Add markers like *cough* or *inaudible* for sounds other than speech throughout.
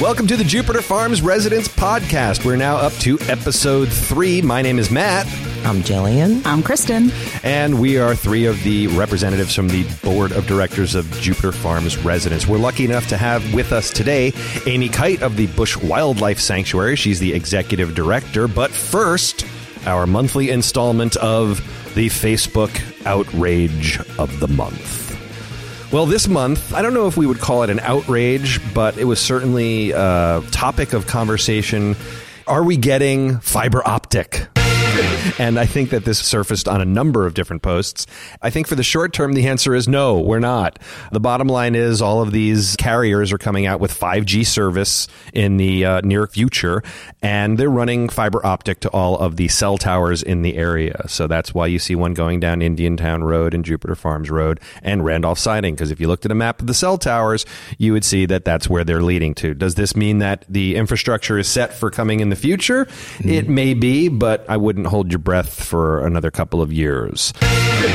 Welcome to the Jupiter Farms Residents Podcast. We're now up to episode three. My name is Matt, I'm Jillian. I'm Kristen. and we are three of the representatives from the board of directors of Jupiter Farms Residents. We're lucky enough to have with us today Amy Kite of the Busch Wildlife Sanctuary. She's the executive director. But first, our monthly installment of the Facebook Outrage of the Month. Well, this month, I don't know if we would call it an outrage, but it was certainly a topic of conversation. Are we getting fiber optic? *laughs* And I think that this surfaced on a number of different posts. I think for the short term, the answer is no, we're not. The bottom line is all of these carriers are coming out with 5G service in the uh, near future, and they're running fiber optic to all of the cell towers in the area. So that's why you see one going down Indiantown Road and Jupiter Farms Road and Randolph Siding. Because if you looked at a map of the cell towers, you would see that that's where they're leading to. Does this mean that the infrastructure is set for coming in the future? It may be, but I wouldn't hold your breath for another couple of years.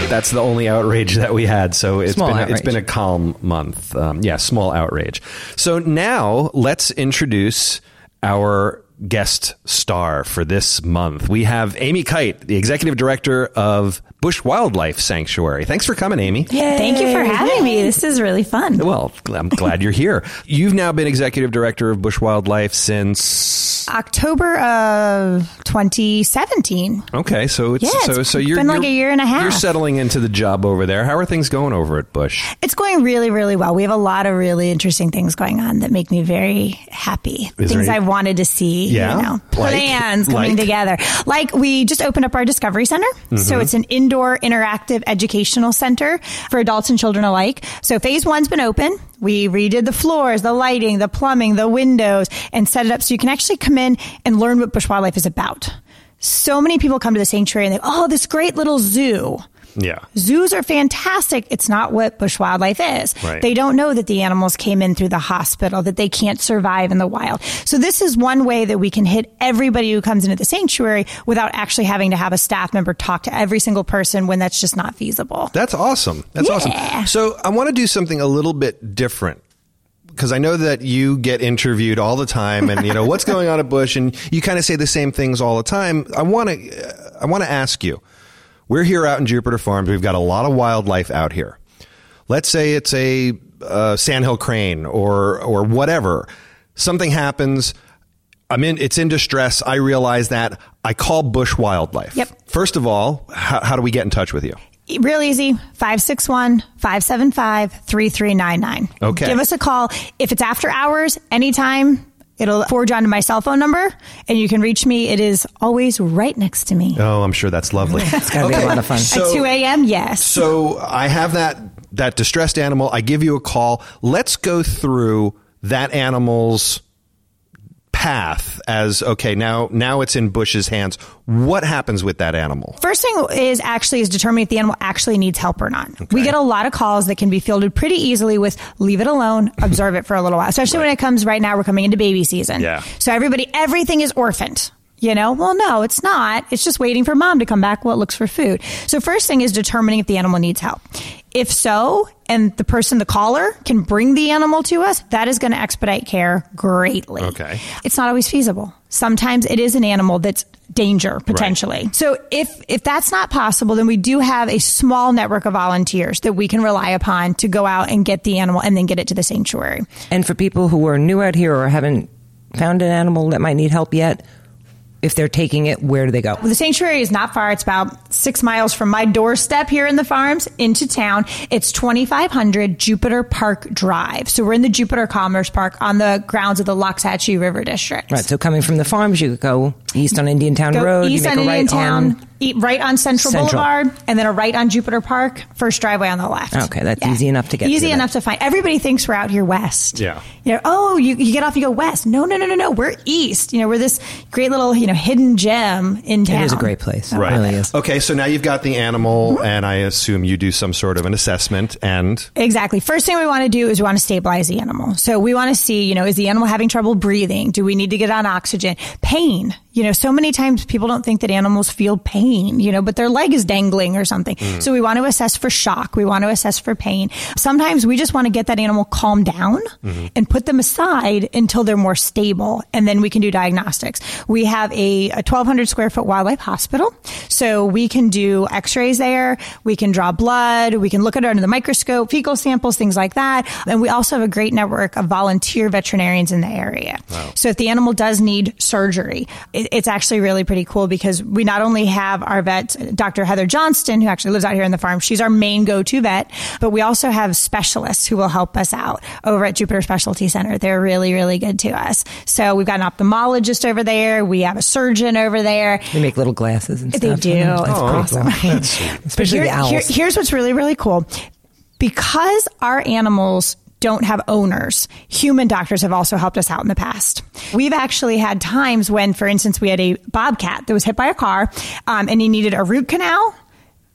That's the only outrage that we had. So it's Small been a, it's outrage. been a calm month. Um, yeah, small outrage. So now let's introduce our guest star for this month. We have Amy Kite, the executive director of Busch Wildlife Sanctuary. Thanks for coming, Amy. Thank you for having me. This is really fun. Well, I'm glad you're here. You've now been executive director of Busch Wildlife since October of 2017. okay, so it's Yeah, it's so so you're been like you're- a year and a half. You're settling into the job over there. How are things going over at Busch? It's going really, really well. We have a lot of really interesting things going on that make me very happy. Is things any- I wanted to see, Yeah? you know, Like? plans coming Like? together. Like we just opened up our Discovery Center. Mm-hmm. So it's an indoor interactive educational center for adults and children alike. So phase one's been open. We redid the floors, the lighting, the plumbing, the windows, and set it up so you can actually come in and learn what Busch wildlife is about. So many people come to the sanctuary and they, oh, this great little zoo. Yeah. Zoos are fantastic. It's not what Busch wildlife is. Right. They don't know that the animals came in through the hospital, that they can't survive in the wild. So this is one way that we can hit everybody who comes into the sanctuary without actually having to have a staff member talk to every single person when that's just not feasible. That's awesome. That's Yeah. awesome. So I want to do something a little bit different because I know that you get interviewed all the time, and you know what's *laughs* going on at Busch, and you kind of say the same things all the time. I want to, I want to ask you. We're here out in Jupiter Farms. We've got a lot of wildlife out here. Let's say it's a uh, sandhill crane or or whatever. Something happens. I'm in. It's in distress. I realize that. I call Busch Wildlife. Yep. First of all, how, how do we get in touch with you? Real easy, 561 575 3399. Okay. Give us a call. If it's after hours, anytime, it'll forge onto my cell phone number and you can reach me. It is always right next to me. Oh, I'm sure that's lovely. *laughs* it's gotta be a lot of fun. At 2 a.m., yes. So I have that that distressed animal. I give you a call. Let's go through that animal's path as okay now now it's in Busch's hands what happens with that animal First thing is actually is determining if the animal actually needs help or not. We get a lot of calls that can be fielded pretty easily with leave it alone, observe it for a little while. Especially when it comes right now, we're coming into baby season. Yeah. So everybody, everything is orphaned. You know, well, no, it's not. It's just waiting for mom to come back while it looks for food. So first thing is determining if the animal needs help. If so, and the person, the caller, can bring the animal to us, that is going to expedite care greatly. Okay. It's not always feasible. Sometimes it is an animal that's danger potentially. So if if that's not possible, then we do have a small network of volunteers that we can rely upon to go out and get the animal and then get it to the sanctuary. And for people who are new out here or haven't found an animal that might need help yet, if they're taking it, where do they go? The sanctuary is not far. It's about six miles from my doorstep here in the farms into town. It's 2500 Jupiter Park Drive. So we're in the Jupiter Commerce Park on the grounds of the Loxahatchee River District. Right. So coming from the farms, you could go east on Indiantown Go Road. east you make on a right Indian on. Town, eat right on Central, Central. Boulevard, and then a right on Jupiter Park. First driveway on the left. Okay, that's easy enough to get Easy to enough to find. Everybody thinks we're out here west. Yeah. You know, oh, you, you get off, you go west. No, no, no, no, no. We're east. You know, we're this great little you know hidden gem in town. It is a great place. It right really is. okay so now you've got the animal and i assume you do some sort of an assessment and Exactly. First thing we want to do is we want to stabilize the animal. So we want to see, you know, is the animal having trouble breathing? Do we need to get on oxygen? Pain. You know, so many times people don't think that animals feel pain, you know, but their leg is dangling or something. Mm. So we want to assess for shock. We want to assess for pain. Sometimes we just want to get that animal calmed down mm-hmm. and put them aside until they're more stable. And then we can do diagnostics. We have a, a 1200 square foot wildlife hospital. So we can do x-rays there. We can draw blood. We can look at it under the microscope, fecal samples, things like that. And we also have a great network of volunteer veterinarians in the area. Wow. So if the animal does need surgery, it, it's actually really pretty cool because we not only have our vet, Dr. Heather Johnston, who actually lives out here in the farm. She's our main go-to vet, but we also have specialists who will help us out over at Jupiter Specialty Center. They're really, really good to us. So we've got an ophthalmologist over there. We have a surgeon over there. They make little glasses and stuff. They do. Oh, it's oh, *laughs* awesome. Especially here, the owls. Here, here's what's really, really cool. Because our animals don't have owners. Human doctors have also helped us out in the past. We've actually had times when, for instance, we had a bobcat that was hit by a car um, and he needed a root canal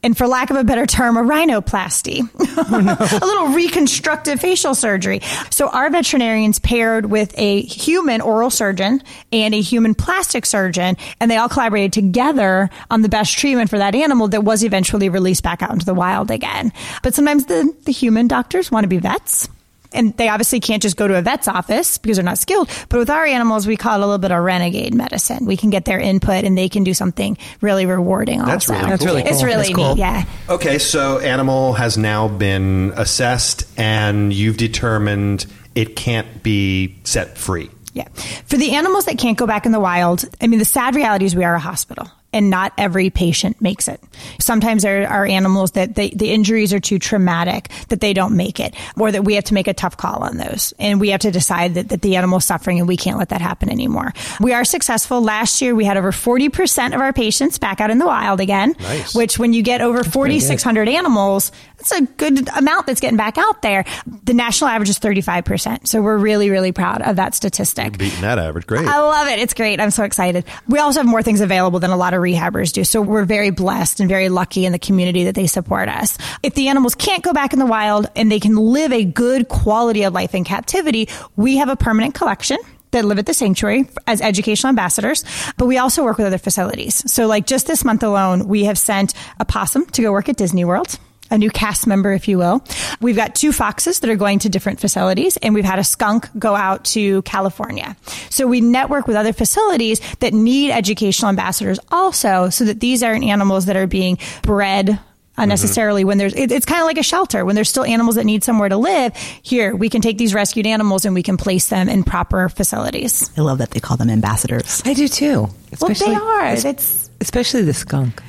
and for lack of a better term, a rhinoplasty, oh, *laughs* no. a little reconstructive facial surgery. So our veterinarians paired with a human oral surgeon and a human plastic surgeon, and they all collaborated together on the best treatment for that animal that was eventually released back out into the wild again. But sometimes the, the human doctors want to be vets and they obviously can't just go to a vet's office because they're not skilled. But with our animals, we call it a little bit of renegade medicine. We can get their input and they can do something really rewarding. That's also. really That's cool. really cool. It's really cool. neat. Yeah. Okay, so animal has now been assessed, and you've determined it can't be set free. Yeah. For the animals that can't go back in the wild, I mean, the sad reality is we are a hospital and not every patient makes it. Sometimes there are animals that they, the injuries are too traumatic that they don't make it, or that we have to make a tough call on those. And we have to decide that, that the animal is suffering and we can't let that happen anymore. We are successful. Last year, we had over 40% of our patients back out in the wild again, nice. which when you get over 4,600 animals, that's a good amount that's getting back out there. The national average is 35%. So we're really, really proud of that statistic. You're beating that average. Great. I love it. It's great. I'm so excited. We also have more things available than a lot of rehabbers do. So we're very blessed and very lucky in the community that they support us. If the animals can't go back in the wild and they can live a good quality of life in captivity, we have a permanent collection that live at the sanctuary as educational ambassadors, but we also work with other facilities. So like just this month alone, we have sent a possum to go work at Disney World a new cast member, if you will. We've got two foxes that are going to different facilities, and we've had a skunk go out to California. So we network with other facilities that need educational ambassadors also, so that these aren't animals that are being bred unnecessarily mm-hmm. when there's it, it's kind of like a shelter when there's still animals that need somewhere to live here we can take these rescued animals and we can place them in proper facilities i love that they call them ambassadors i do too especially, well they are it's especially the skunk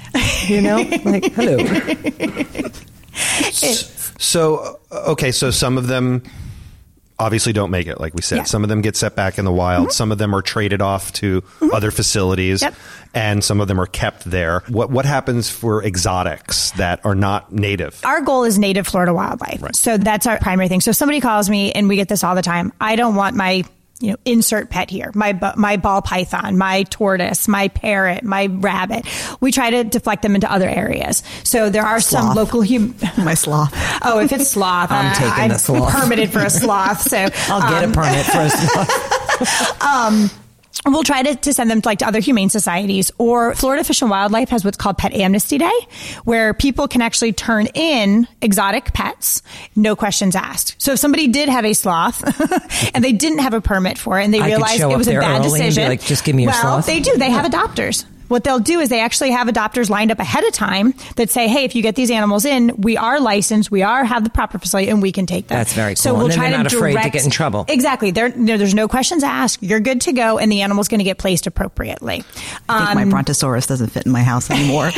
you know *laughs* like hello *laughs* so okay, so some of them obviously don't make it, like we said. Yeah. Some of them get set back in the wild. Mm-hmm. Some of them are traded off to mm-hmm. other facilities, yep. and some of them are kept there. What what happens for exotics that are not native? Our goal is native Florida wildlife, right. so that's our primary thing. So if somebody calls me, and we get this all the time. I don't want my you know, insert pet here. My my ball python, my tortoise, my parrot, my rabbit. We try to deflect them into other areas. So there are sloth. some local hum- *laughs* my sloth. Oh, if it's sloth, *laughs* I'm uh, taking I'm the sloth. Permitted for a sloth. So *laughs* I'll get um, a permit for a sloth. um, we'll try to, to send them to like to other humane societies or Florida Fish and Wildlife has what's called Pet Amnesty Day, where people can actually turn in exotic pets, no questions asked. So if somebody did have a sloth *laughs* and they didn't have a permit for it and they I realized it was a bad decision, like, just give me your well, sloth. they do. They have adopters what they'll do is they actually have adopters lined up ahead of time that say, "Hey, if you get these animals in, we are licensed, we are have the proper facility, and we can take them." That's very cool. So we'll and try they're not to afraid direct, to get in trouble. Exactly. There, there's no questions asked. You're good to go, and the animal's going to get placed appropriately. I think um, my brontosaurus doesn't fit in my house anymore.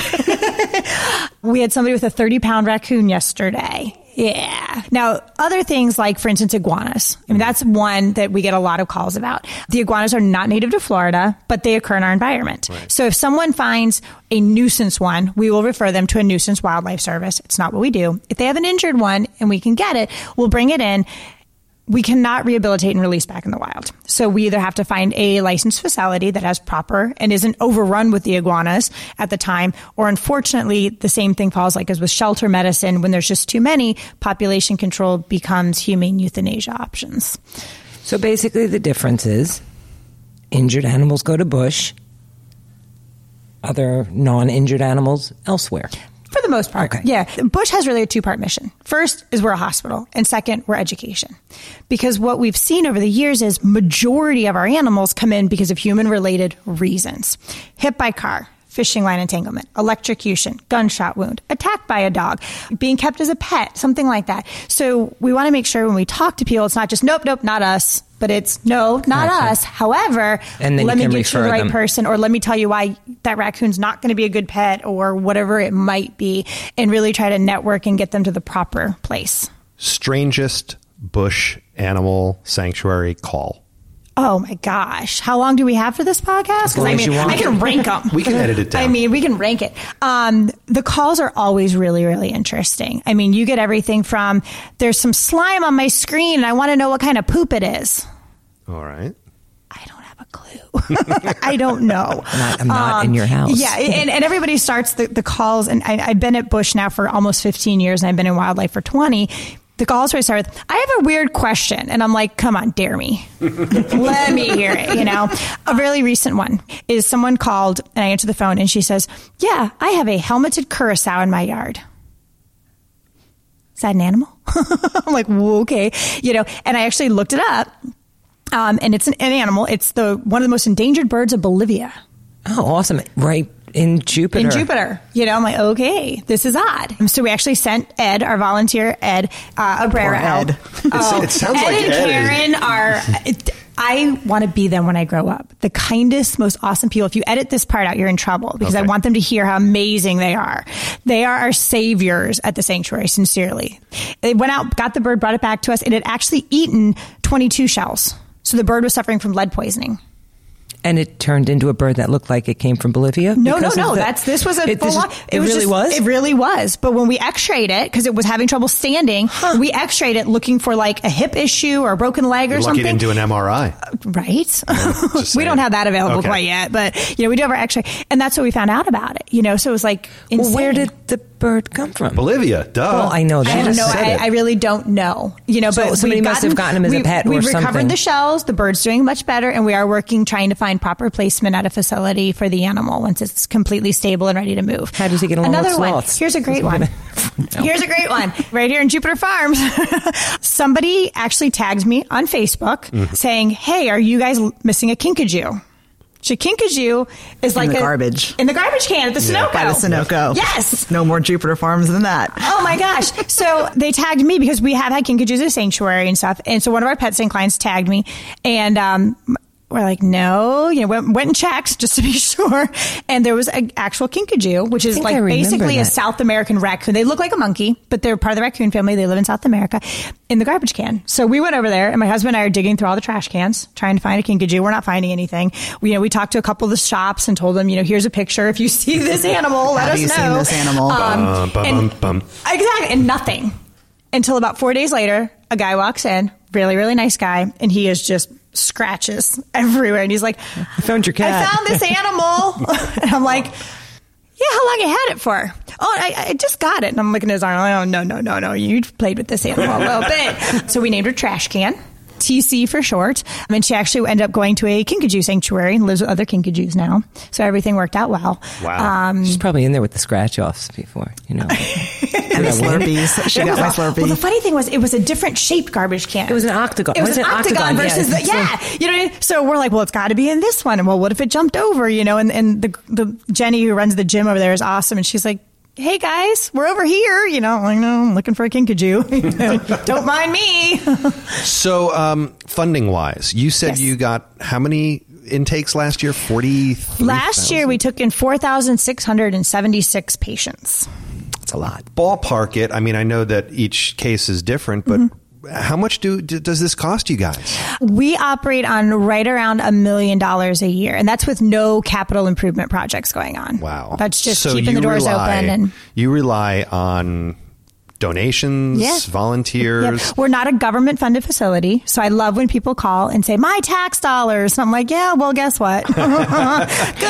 *laughs* we had somebody with a 30 pound raccoon yesterday yeah. Now, other things like, for instance, iguanas. I mean, mm. that's one that we get a lot of calls about. The iguanas are not native to Florida, but they occur in our environment. Right. So if someone finds a nuisance one, we will refer them to a nuisance wildlife service. It's not what we do. If they have an injured one and we can get it, we'll bring it in we cannot rehabilitate and release back in the wild. So we either have to find a licensed facility that has proper and isn't overrun with the iguanas at the time, or unfortunately, the same thing falls like as with shelter medicine. When there's just too many, population control becomes humane euthanasia options. So basically, the difference is injured animals go to Busch, other non-injured animals elsewhere. For the most part. Okay. Yeah. Busch has really a two part mission. First is we're a hospital, and second, we're education. Because what we've seen over the years is majority of our animals come in because of human related reasons. Hit by car, fishing line entanglement, electrocution, gunshot wound, attacked by a dog, being kept as a pet, something like that. So we want to make sure when we talk to people, it's not just nope, nope, not us, but it's no, not Gotcha. us. However, And then let me get you the right them. person, or let me tell you why that raccoon's not going to be a good pet, or whatever it might be, and really try to network and get them to the proper place. Strangest Busch animal sanctuary call. Oh my gosh. How long do we have for this podcast? Because I mean, you want. I can rank them. We can edit it down. I mean, we can rank it. Um, the calls are always really, really interesting. I mean, you get everything from there's some slime on my screen and I want to know what kind of poop it is. All right. I don't have a clue. *laughs* I don't know. *laughs* Um, Not- I'm not in your house. Yeah, and, and everybody starts the, the calls, and I, I've been at Busch now for almost 15 years, and I've been in wildlife for 20. The calls where I start with, I have a weird question, and I'm like, come on, dare me. *laughs* Let me hear it, you know? A really recent one is someone called, and I answer the phone, and she says, yeah, I have a helmeted curassow in my yard. Is that an animal? I'm like, okay. You know, and I actually looked it up. Um, and it's an, an animal. It's the one of the most endangered birds of Bolivia Oh, awesome! Right in Jupiter. in Jupiter. You know, I'm like, okay, this is odd. So we actually sent Ed, our volunteer Ed uh, Abrera, Poor Ed. out. *laughs* Oh, it sounds Ed like and Ed is- Karen are. It, I want to be them when I grow up. The kindest, most awesome people. If you edit this part out, you're in trouble because I want them to hear how amazing they are. They are our saviors at the sanctuary, sincerely. They went out, got the bird, brought it back to us. And it had actually eaten 22 shells. So the bird was suffering from lead poisoning. and it turned into a bird that looked like it came from Bolivia. No, no, no. the- That's this was a It, full is- on. it really just- was. It really was. But when we X-rayed it because it was having trouble standing, we X-rayed it looking for like a hip issue or a broken leg or You're lucky something. to do an MRI. Uh, right? *laughs* just *laughs* we don't have that available Okay. quite yet, but you know we do have our X-ray, and that's what we found out about it. You know, so it was like, well, where did the bird come from? Bolivia, duh. Well, I know I that. have just no. said I. I really don't know. You know, So but somebody we've must have gotten him as a we- pet or We've something. recovered the shells. The bird's doing much better, and we are working trying to find proper placement at a facility for the animal once it's completely stable and ready to move. How does he get along Another with one. sloths? Here's a great one. *laughs* *laughs* No. Here's a great one. Right here in Jupiter Farms. *laughs* Somebody actually tagged me on Facebook Mm-hmm. saying, "Hey, are you guys missing a kinkajou?" So kinkajou is like the a- garbage. in the garbage can at the Sunoco. By the Sunoco. Yes. No more Jupiter farms than that. Oh my gosh. *laughs* So they tagged me because we have had kinkajous at sanctuary and stuff. And so one of our pet stand clients tagged me and, um, we're like, no, you know, went, went and checked just to be *laughs* sure. And there was an actual kinkajou, which is like I remember basically a. South American raccoon. They look like a monkey, but they're part of the raccoon family. They live in South America in the garbage can. So we went over there and my husband and I are digging through all the trash cans, trying to find a kinkajou. We're not finding anything. We, you know, we talked to a couple of the shops and told them, you know, here's a picture. If you see *laughs* this animal, let Have us you know. seen this animal? Um, Bum, bum, and- bum, bum. Exactly. And nothing. Until about four days later, a guy walks in, really, really nice guy, and he is just scratches everywhere. And he's like, I found your cat. I found this animal. *laughs* and I'm like, yeah, how long you had it for? Oh, I, I just got it. And I'm looking at his arm. I'm like, oh, no, no, no, no. You played with this animal a little bit. *laughs* So we named her Trash Can. TC for short. I mean, she actually ended up going to a kinkajou sanctuary and lives with other kinkajous now. So everything worked out well. Wow. Um, She's probably in there with the scratch offs before, you know. *laughs* And the Slurpees. *laughs* She got my a- Slurpee. Well, the funny thing was, it was a different shaped garbage can. It was an octagon. It was, Was an it octagon, octagon? versus Yeah. the yeah. You know, I mean? so we're like, well, it's got to be in this one. And well, what if it jumped over? You know, and and the the Jenny who runs the gym over there is awesome, and she's like. Hey guys, we're over here. You know, I know I'm looking for a kinkajou. *laughs* Don't mind me. *laughs* So, um, funding wise, you said Yes. you got how many intakes last year? Forty. Last year we took in 4,676 patients. It's a lot. ballpark it. I mean, I know that each case is different, but Mm-hmm. how much do, do does this cost you guys? We operate on right around a million dollars a year, and that's with no capital improvement projects going on. Wow, That's just So keeping the doors rely- open and you rely on donations, Yeah. volunteers. Yep. We're not a government funded facility. So I love when people call and say, my tax dollars. And I'm like, yeah, well, guess what? *laughs* Good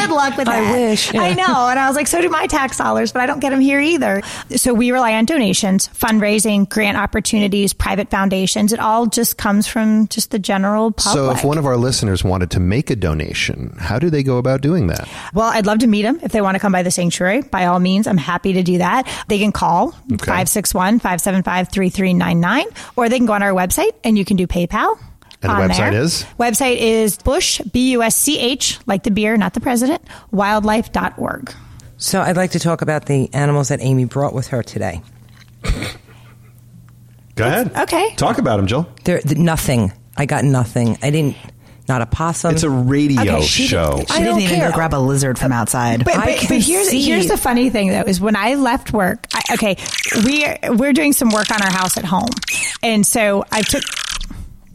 luck with that. I wish, yeah. I know. And I was like, so do my tax dollars, but I don't get them here either. So we rely on donations, fundraising, grant opportunities, private foundations. It all just comes from just the general public. So, if one of our listeners wanted to make a donation, how do they go about doing that? Well, I'd love to meet them if they want to come by the sanctuary. By all means, I'm happy to do that. They can call 561 575 3399, or they can go on our website and you can do PayPal. And the website there. is? Website is Busch, B U S C H, like the beer, not the president, wildlife.org. So I'd like to talk about the animals that Amy brought with her today. Go ahead. okay. Talk about them, Jill. There, th- nothing. I got nothing. I didn't. Not a possum. It's a radio Okay, she show. didn't- She I didn't don't even care. go grab a lizard from uh, outside. But, I but, can but here's see. here's the funny thing though is when I left work. Okay, we we're doing some work on our house at home, and so I took.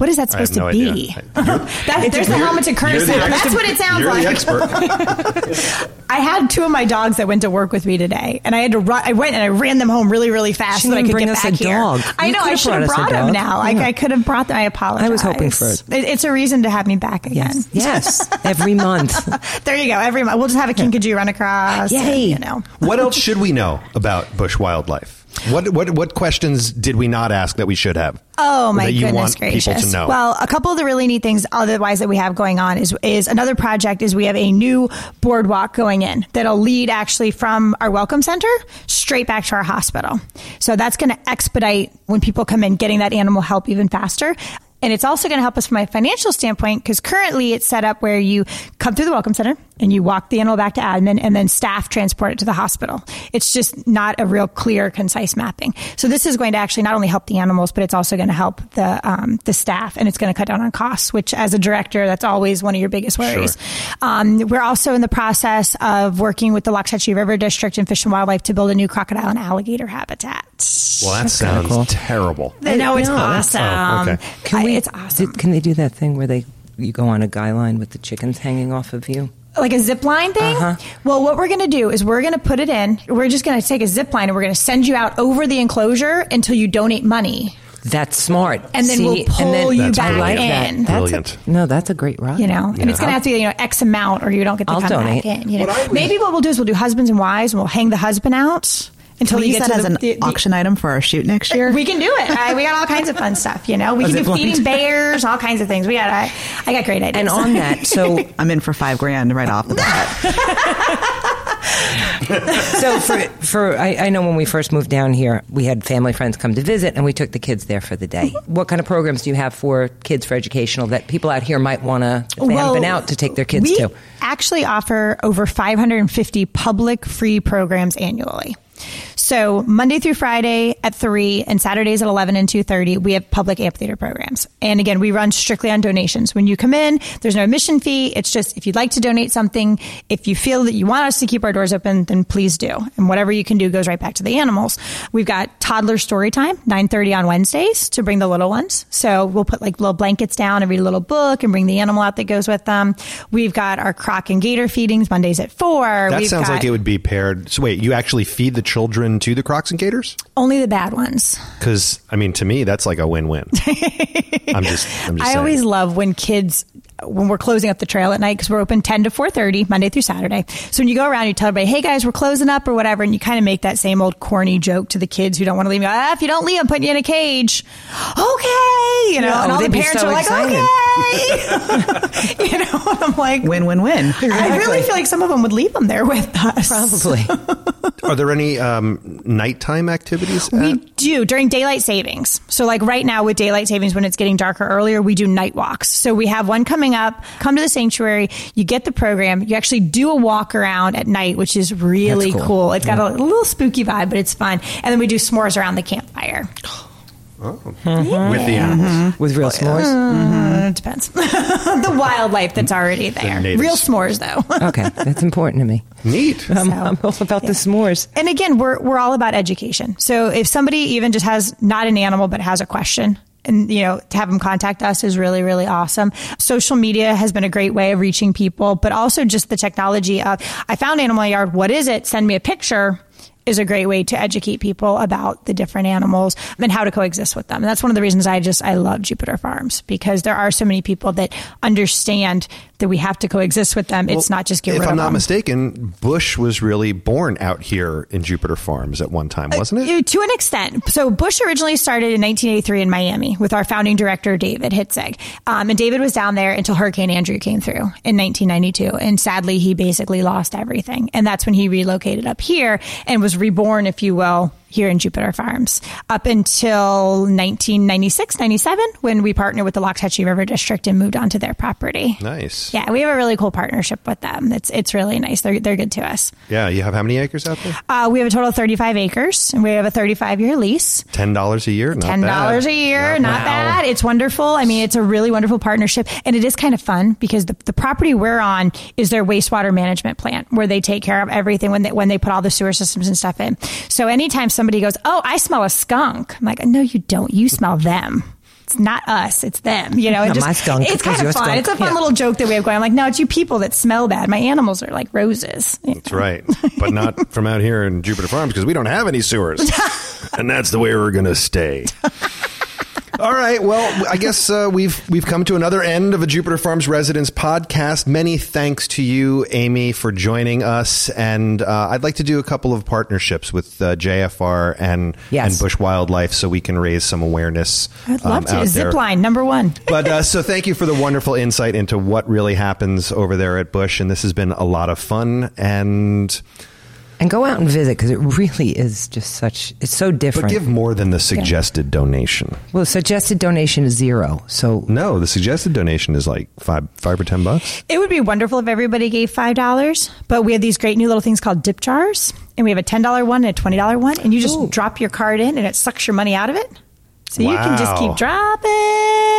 What is that I have supposed no to be? idea. *laughs* that, there's the Hamilton Kerner You're the That's what it sounds You're like. the expert. *laughs* I had two of my dogs that went to work with me today, and I had to run. I went and I ran them home really, really fast She so that I could bring get us back a here. dog. I You know I should have brought brought them now. I, Yeah. I could have brought them. I apologize. I was hoping for it. It- It's a reason to have me back again. yes, yes, every month. *laughs* There you go. Every month we'll just have a kinkajou run across. and, you know. what else should we know about Busch wildlife? What what what questions did we not ask that we should have? Oh my goodness want gracious! people to know. Well, a couple of the really neat things otherwise that we have going on is is another project is we have a new boardwalk going in that'll lead actually from our welcome center straight back to our hospital. So that's going to expedite when people come in getting that animal help even faster. And it's also going to help us from a financial standpoint because currently it's set up where you come through the welcome center and you walk the animal back to admin and then staff transport it to the hospital. It's just not a real clear, concise mapping. So this is going to actually not only help the animals, but it's also going to help the um, the staff and it's going to cut down on costs. Which, as a director, that's always one of your biggest worries. Um, we're also in the process of working with the Loxahatchee River District and Fish and Wildlife to build a new crocodile and alligator habitat. well, that sounds cool. terrible. I know it's No, awesome. oh, okay. Can I- we? it's awesome. do- Can they do that thing where they you go on a guy line with the chickens hanging off of you? Like a zip line thing. Uh-huh. Well, what we're going to do is we're going to put it in. We're just going to take a zip line and we're going to send you out over the enclosure until you donate money. That's smart. And then See, we'll pull and then- you That's back brilliant. In. that. That's Brilliant. A, no, that's a great ride. You know, and it's going to have to be you know X amount, or you don't get to I'll come donate. back in. You know, maybe what we'll do is we'll do husbands and wives, and we'll hang the husband out until Can we you use get that to as the, an the- the- auction item for our shoot next year? We can do it. I, we got all kinds of fun stuff. You know, we can do zip feeding bears, all kinds of things. We got. I, I got great ideas. And on that, so *laughs* I'm in for five grand right off the bat. *laughs* so for for I, I know when we first moved down here, we had family friends come to visit, and we took the kids there for the day. Mm-hmm. What kind of programs do you have for kids for educational that people out here might want to, if they haven't been out, to take their kids we to? actually offer over 550 public free programs annually. So Monday through Friday at three and Saturdays at 11 and 2.30, we have public amphitheater programs. And again, we run strictly on donations. When you come in, there's no admission fee. It's just if you'd like to donate something, if you feel that you want us to keep our doors open, then please do. And whatever you can do goes right back to the animals. We've got toddler story time, 9.30 on Wednesdays to bring the little ones. So we'll put like little blankets down and read a little book and bring the animal out that goes with them. We've got our croc and gator feedings Mondays at four. That We've sounds got like it would be paired. So wait, you actually feed the children to the Crocs and Gators? only the bad ones. Because I mean, to me, that's like a win-win. *laughs* I'm just, I'm just. I saying. always love when kids when we're closing up the trail at night because we're open 10 to 4.30 monday through saturday so when you go around you tell everybody hey guys we're closing up or whatever and you kind of make that same old corny joke to the kids who don't want to leave you go, ah, if you don't leave i'm putting you in a cage okay you know Yeah, and all the parents so are like okay *laughs* you know and i'm like Win, win, win. i really feel like some of them would leave them there with us Probably. *laughs* Are there any um, nighttime activities? We at- do during daylight savings. So, like right now with daylight savings, when it's getting darker earlier, we do night walks. So, we have one coming up. Come to the sanctuary. You get the program. You actually do a walk around at night, which is really cool. cool. It's got a little spooky vibe, but it's fun. And then we do s'mores around the campfire. *gasps* *gasps* with the animals. With real s'mores? Uh, it depends. *laughs* the wildlife that's already there. natives. Real s'mores, though. *laughs* Okay, that's important to me. Neat. I'm, I'm all about the s'mores. And again, we're we're all about education. So if somebody even just has not an animal but has a question, and you know, to have them contact us is really really awesome. Social media has been a great way of reaching people, but also just the technology of I found animal yard. What is it? Send me a picture. Is a great way to educate people about the different animals and how to coexist with them. And that's one of the reasons I just I love Jupiter Farms because there are so many people that understand that we have to coexist with them. it's not just get if I'm not mistaken, Busch was really born out here in Jupiter Farms at one time, wasn't it? Uh, To an extent. So Busch originally started in 1983 in Miami with our founding director, David Hitzig. Um, and David was down there until Hurricane Andrew came through in 1992. And sadly, he basically lost everything. And that's when he relocated up here and was reborn, if you will, here in Jupiter Farms up until 1996, 97, when we partnered with the Loch River District and moved onto their property. Nice. Yeah, we have a really cool partnership with them. It's it's really nice. They're they're good to us. Yeah, you have how many acres out there? Uh, we have a total of 35 acres, and we have a 35 year lease. Ten dollars a year. Not Ten dollars bad. a year, Not not, bad. bad. It's wonderful. I mean, it's a really wonderful partnership, and it is kind of fun because the, the property we're on is their wastewater management plant, where they take care of everything when they when they put all the sewer systems and stuff in. So anytime somebody goes, "Oh, I smell a skunk," I'm like, "No, you don't. You smell them." It's not us, it's them. You know, it Not just, my skunk, it's it's kind of fun. skunk. It's a fun Yeah. little joke that we have going. I'm like, no, it's you people that smell bad. My animals are like roses. That's right, but not from out here in Jupiter Farms because we don't have any sewers, *laughs* and that's the way we're going to stay. All right. Well, I guess uh, we've we've come to another end of a Jupiter Farms Residents podcast. Many thanks to you, Amy, for joining us. And uh, I'd like to do a couple of partnerships with uh, JFR and Yes. and Busch Wildlife so we can raise some awareness. I'd love um, to. Zipline, number one. But uh, so thank you for the wonderful insight into what really happens over there at Busch, and this has been a lot of fun. And And go out and visit because it really is just such. It's so different. but different. give more than the suggested donation. well, suggested donation is zero. So No, the suggested donation is like five, five or ten bucks. It would be wonderful if everybody gave five dollars, but we have these great new little things called dip jars, and we have a ten dollar one and a twenty dollar one, and you just Ooh. drop your card in, and it sucks your money out of it. So you can just keep dropping.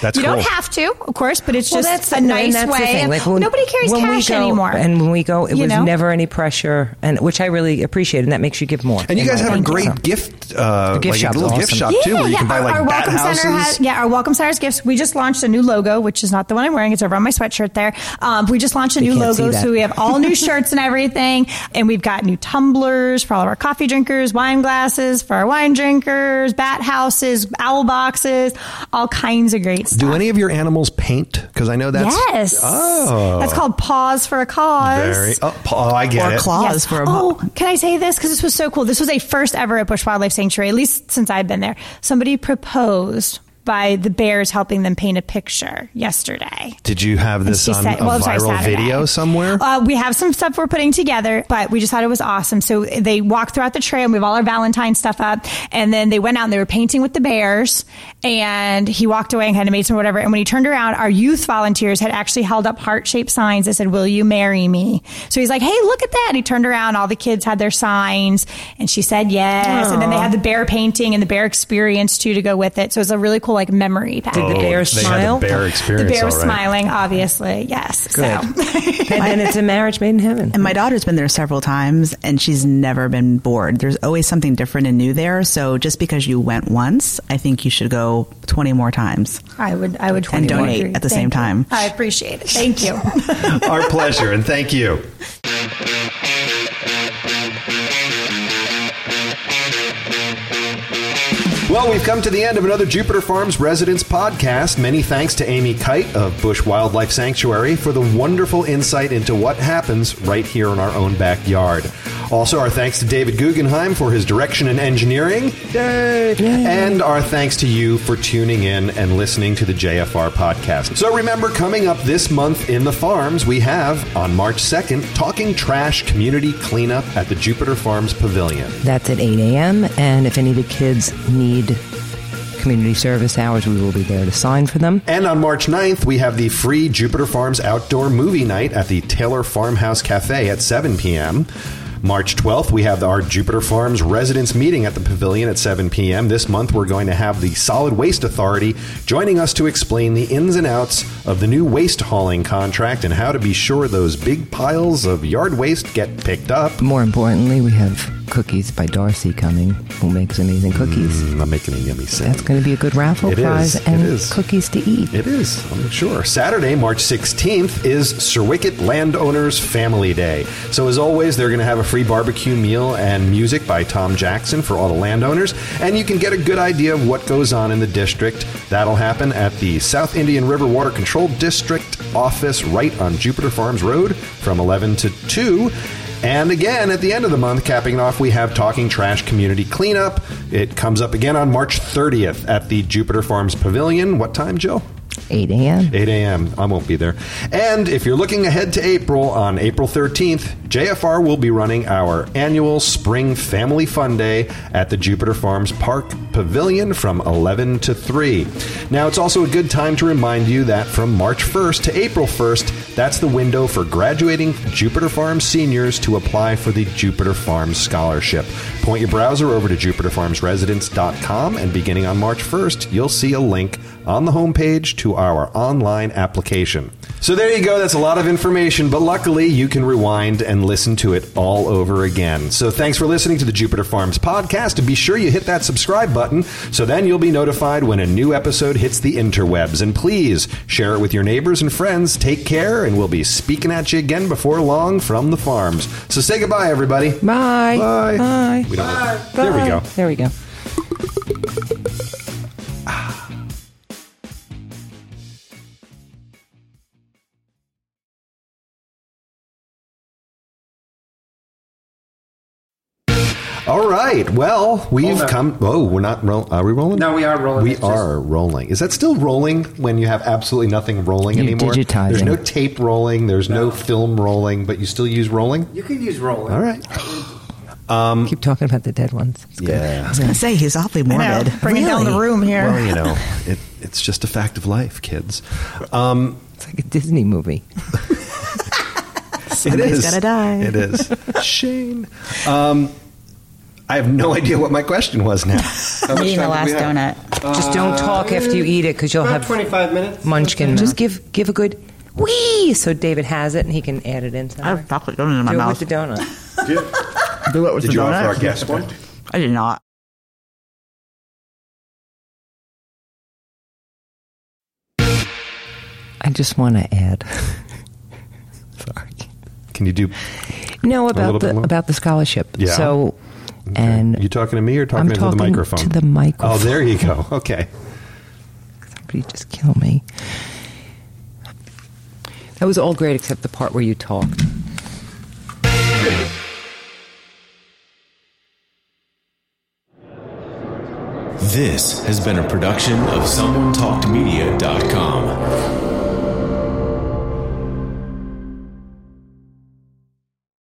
That's you don't have to, of course, but it's Well, just that's a nice that's way. The thing. and Like when, nobody carries cash go, anymore. And when we go, it You was know? never any pressure, and which I really appreciate, and that makes you give more. And you guys have a great So- gift, uh, gift like shop's a little gift shop yeah, too, where you yeah. can buy our, like our bat welcome houses. center has yeah our welcome center's gifts. We just launched a new logo, which is not the one I'm wearing. It's over on my sweatshirt there. Um, we just launched a new logo, so we have all new shirts and everything, *laughs* and we've got new tumblers for all of our coffee drinkers, wine glasses for our wine drinkers, bat houses, owl boxes, all kinds of great stuff. Do any of your animals paint? Because I know that's yes. Oh, That's called Paws for a Cause. very. Oh, oh, I get Or it. claws Yes. for a oh, can I say this? Because this was so cool. This was a first ever at Busch Wildlife Sanctuary, at least since I've been there. Somebody proposed by the bears helping them paint a picture yesterday. Did you have this on said- a well, viral Saturday. video somewhere? Uh, we have some stuff we're putting together, but we just thought it was awesome. So they walked throughout the trail. and We have all our Valentine stuff up, and then they went out and they were painting with the bears. And he walked away and kind of made some whatever. And when he turned around, our youth volunteers had actually held up heart shaped signs that said, "Will you marry me?" So he's like, "Hey, look at that!" And he turned around. All the kids had their signs, and she said yes. And then they had the bear painting and the bear experience too to go with it. So it was a really cool like memory package. Did the oh, bears they smile? had the bear The bear was all right. smiling, obviously. Yes. Good. So. *laughs* and then it's a marriage made in heaven. And my daughter's been there several times and she's never been bored. There's always something different and new there. So just because you went once, I think you should go 20 more times. I would, I would, And donate agree. at the Thank same you. time. I appreciate it. Thank you. *laughs* Our pleasure, and thank you. Well, we've come to the end of another Jupiter Farms Residents podcast. Many thanks to Amy Kite of Busch Wildlife Sanctuary for the wonderful insight into what happens right here in our own backyard. Also, our thanks to David Guggenheim for his direction and engineering. Yay! And our thanks to you for tuning in and listening to the JFR podcast. So remember, coming up this month in the farms, we have on March 2nd, Talking Trash Community Cleanup at the Jupiter Farms Pavilion. That's at 8 a.m. And if any of the kids need community service hours, we will be there to sign for them. And on March 9th, we have the free Jupiter Farms Outdoor Movie Night at the Taylor Farmhouse Cafe at 7 p.m. March 12th, we have our Jupiter Farms residents meeting at the pavilion at 7 p.m. This month, we're going to have the Solid Waste Authority joining us to explain the ins and outs of the new waste hauling contract and how to be sure those big piles of yard waste get picked up. More importantly, we have cookies by Darcy coming, who makes amazing cookies. Mm, I'm making a yummy sound. That's going to be a good raffle It prize is, and cookies to eat. It is, I'm sure. Saturday, March 16th, is Sir Wicket Landowners Family Day. So, as always, they're going to have a free barbecue meal and music by Tom Jackson for all the landowners, and you can get a good idea of what goes on in the district. That'll happen at the South Indian River Water Control District office right on Jupiter Farms Road from 11 to 2. And again, at the end of the month, capping it off, we have Talking Trash Community Cleanup. It comes up again on March 30th at the Jupiter Farms Pavilion. What time, Jill? 8 a.m. 8 a.m. I won't be there. And if you're looking ahead to April, on April 13th, JFR will be running our annual Spring Family Fun Day at the Jupiter Farms Park Pavilion from 11 to 3. Now, it's also a good time to remind you that from March 1st to April 1st, that's the window for graduating Jupiter Farms seniors to apply for the Jupiter Farms Scholarship. Point your browser over to jupiterfarmsresidents.com, and beginning on March 1st, you'll see a link on the homepage to our online application. So there you go. That's a lot of information, but luckily you can rewind and listen to it all over again. So thanks for listening to the Jupiter Farms podcast. And be sure you hit that subscribe button so then you'll be notified when a new episode hits the interwebs. And please share it with your neighbors and friends. Take care, and we'll be speaking at you again before long from the farms. So say goodbye, everybody. Bye. Bye. Bye. We don't There we go. There we go. All right. Well, we've come. Oh, we're not. Roll, are we rolling? No, we are rolling. We It's just- are rolling. Is that still rolling when you have absolutely nothing rolling You're anymore? digitizing. There's no tape rolling. There's no. No. film rolling, but you still use rolling. You can use rolling. All right. Keep talking about the dead ones. It's good. Yeah. I was going to say he's awfully morbid. know, morbid. bringing down the room here. Well, you know, *laughs* it, it's just a fact of life, kids. Um, It's like a Disney movie. *laughs* it Somebody's is. gotta die. It is. *laughs* Shane. Um, I have no idea what my question was now. *laughs* How much Me and the last donut. Just don't uh, talk after you eat it because you'll About have 25 minutes. munchkin. Just give give a good wee so David has it and he can add it in. I somewhere. have chocolate donut in my Do it mouth. with the donut. Do- *laughs* Do it with Did the you donut. offer our guest one? I did not. I just want to add. *laughs* Sorry. Can you do? No, little about bit the more? about the scholarship. Yeah. So, and you talking to me or talking I'm into talking the microphone? to the microphone. Oh, there you go. Okay. Somebody just kill me. That was all great except the part where you talked. This has been a production of SomeoneTalkedMedia.com.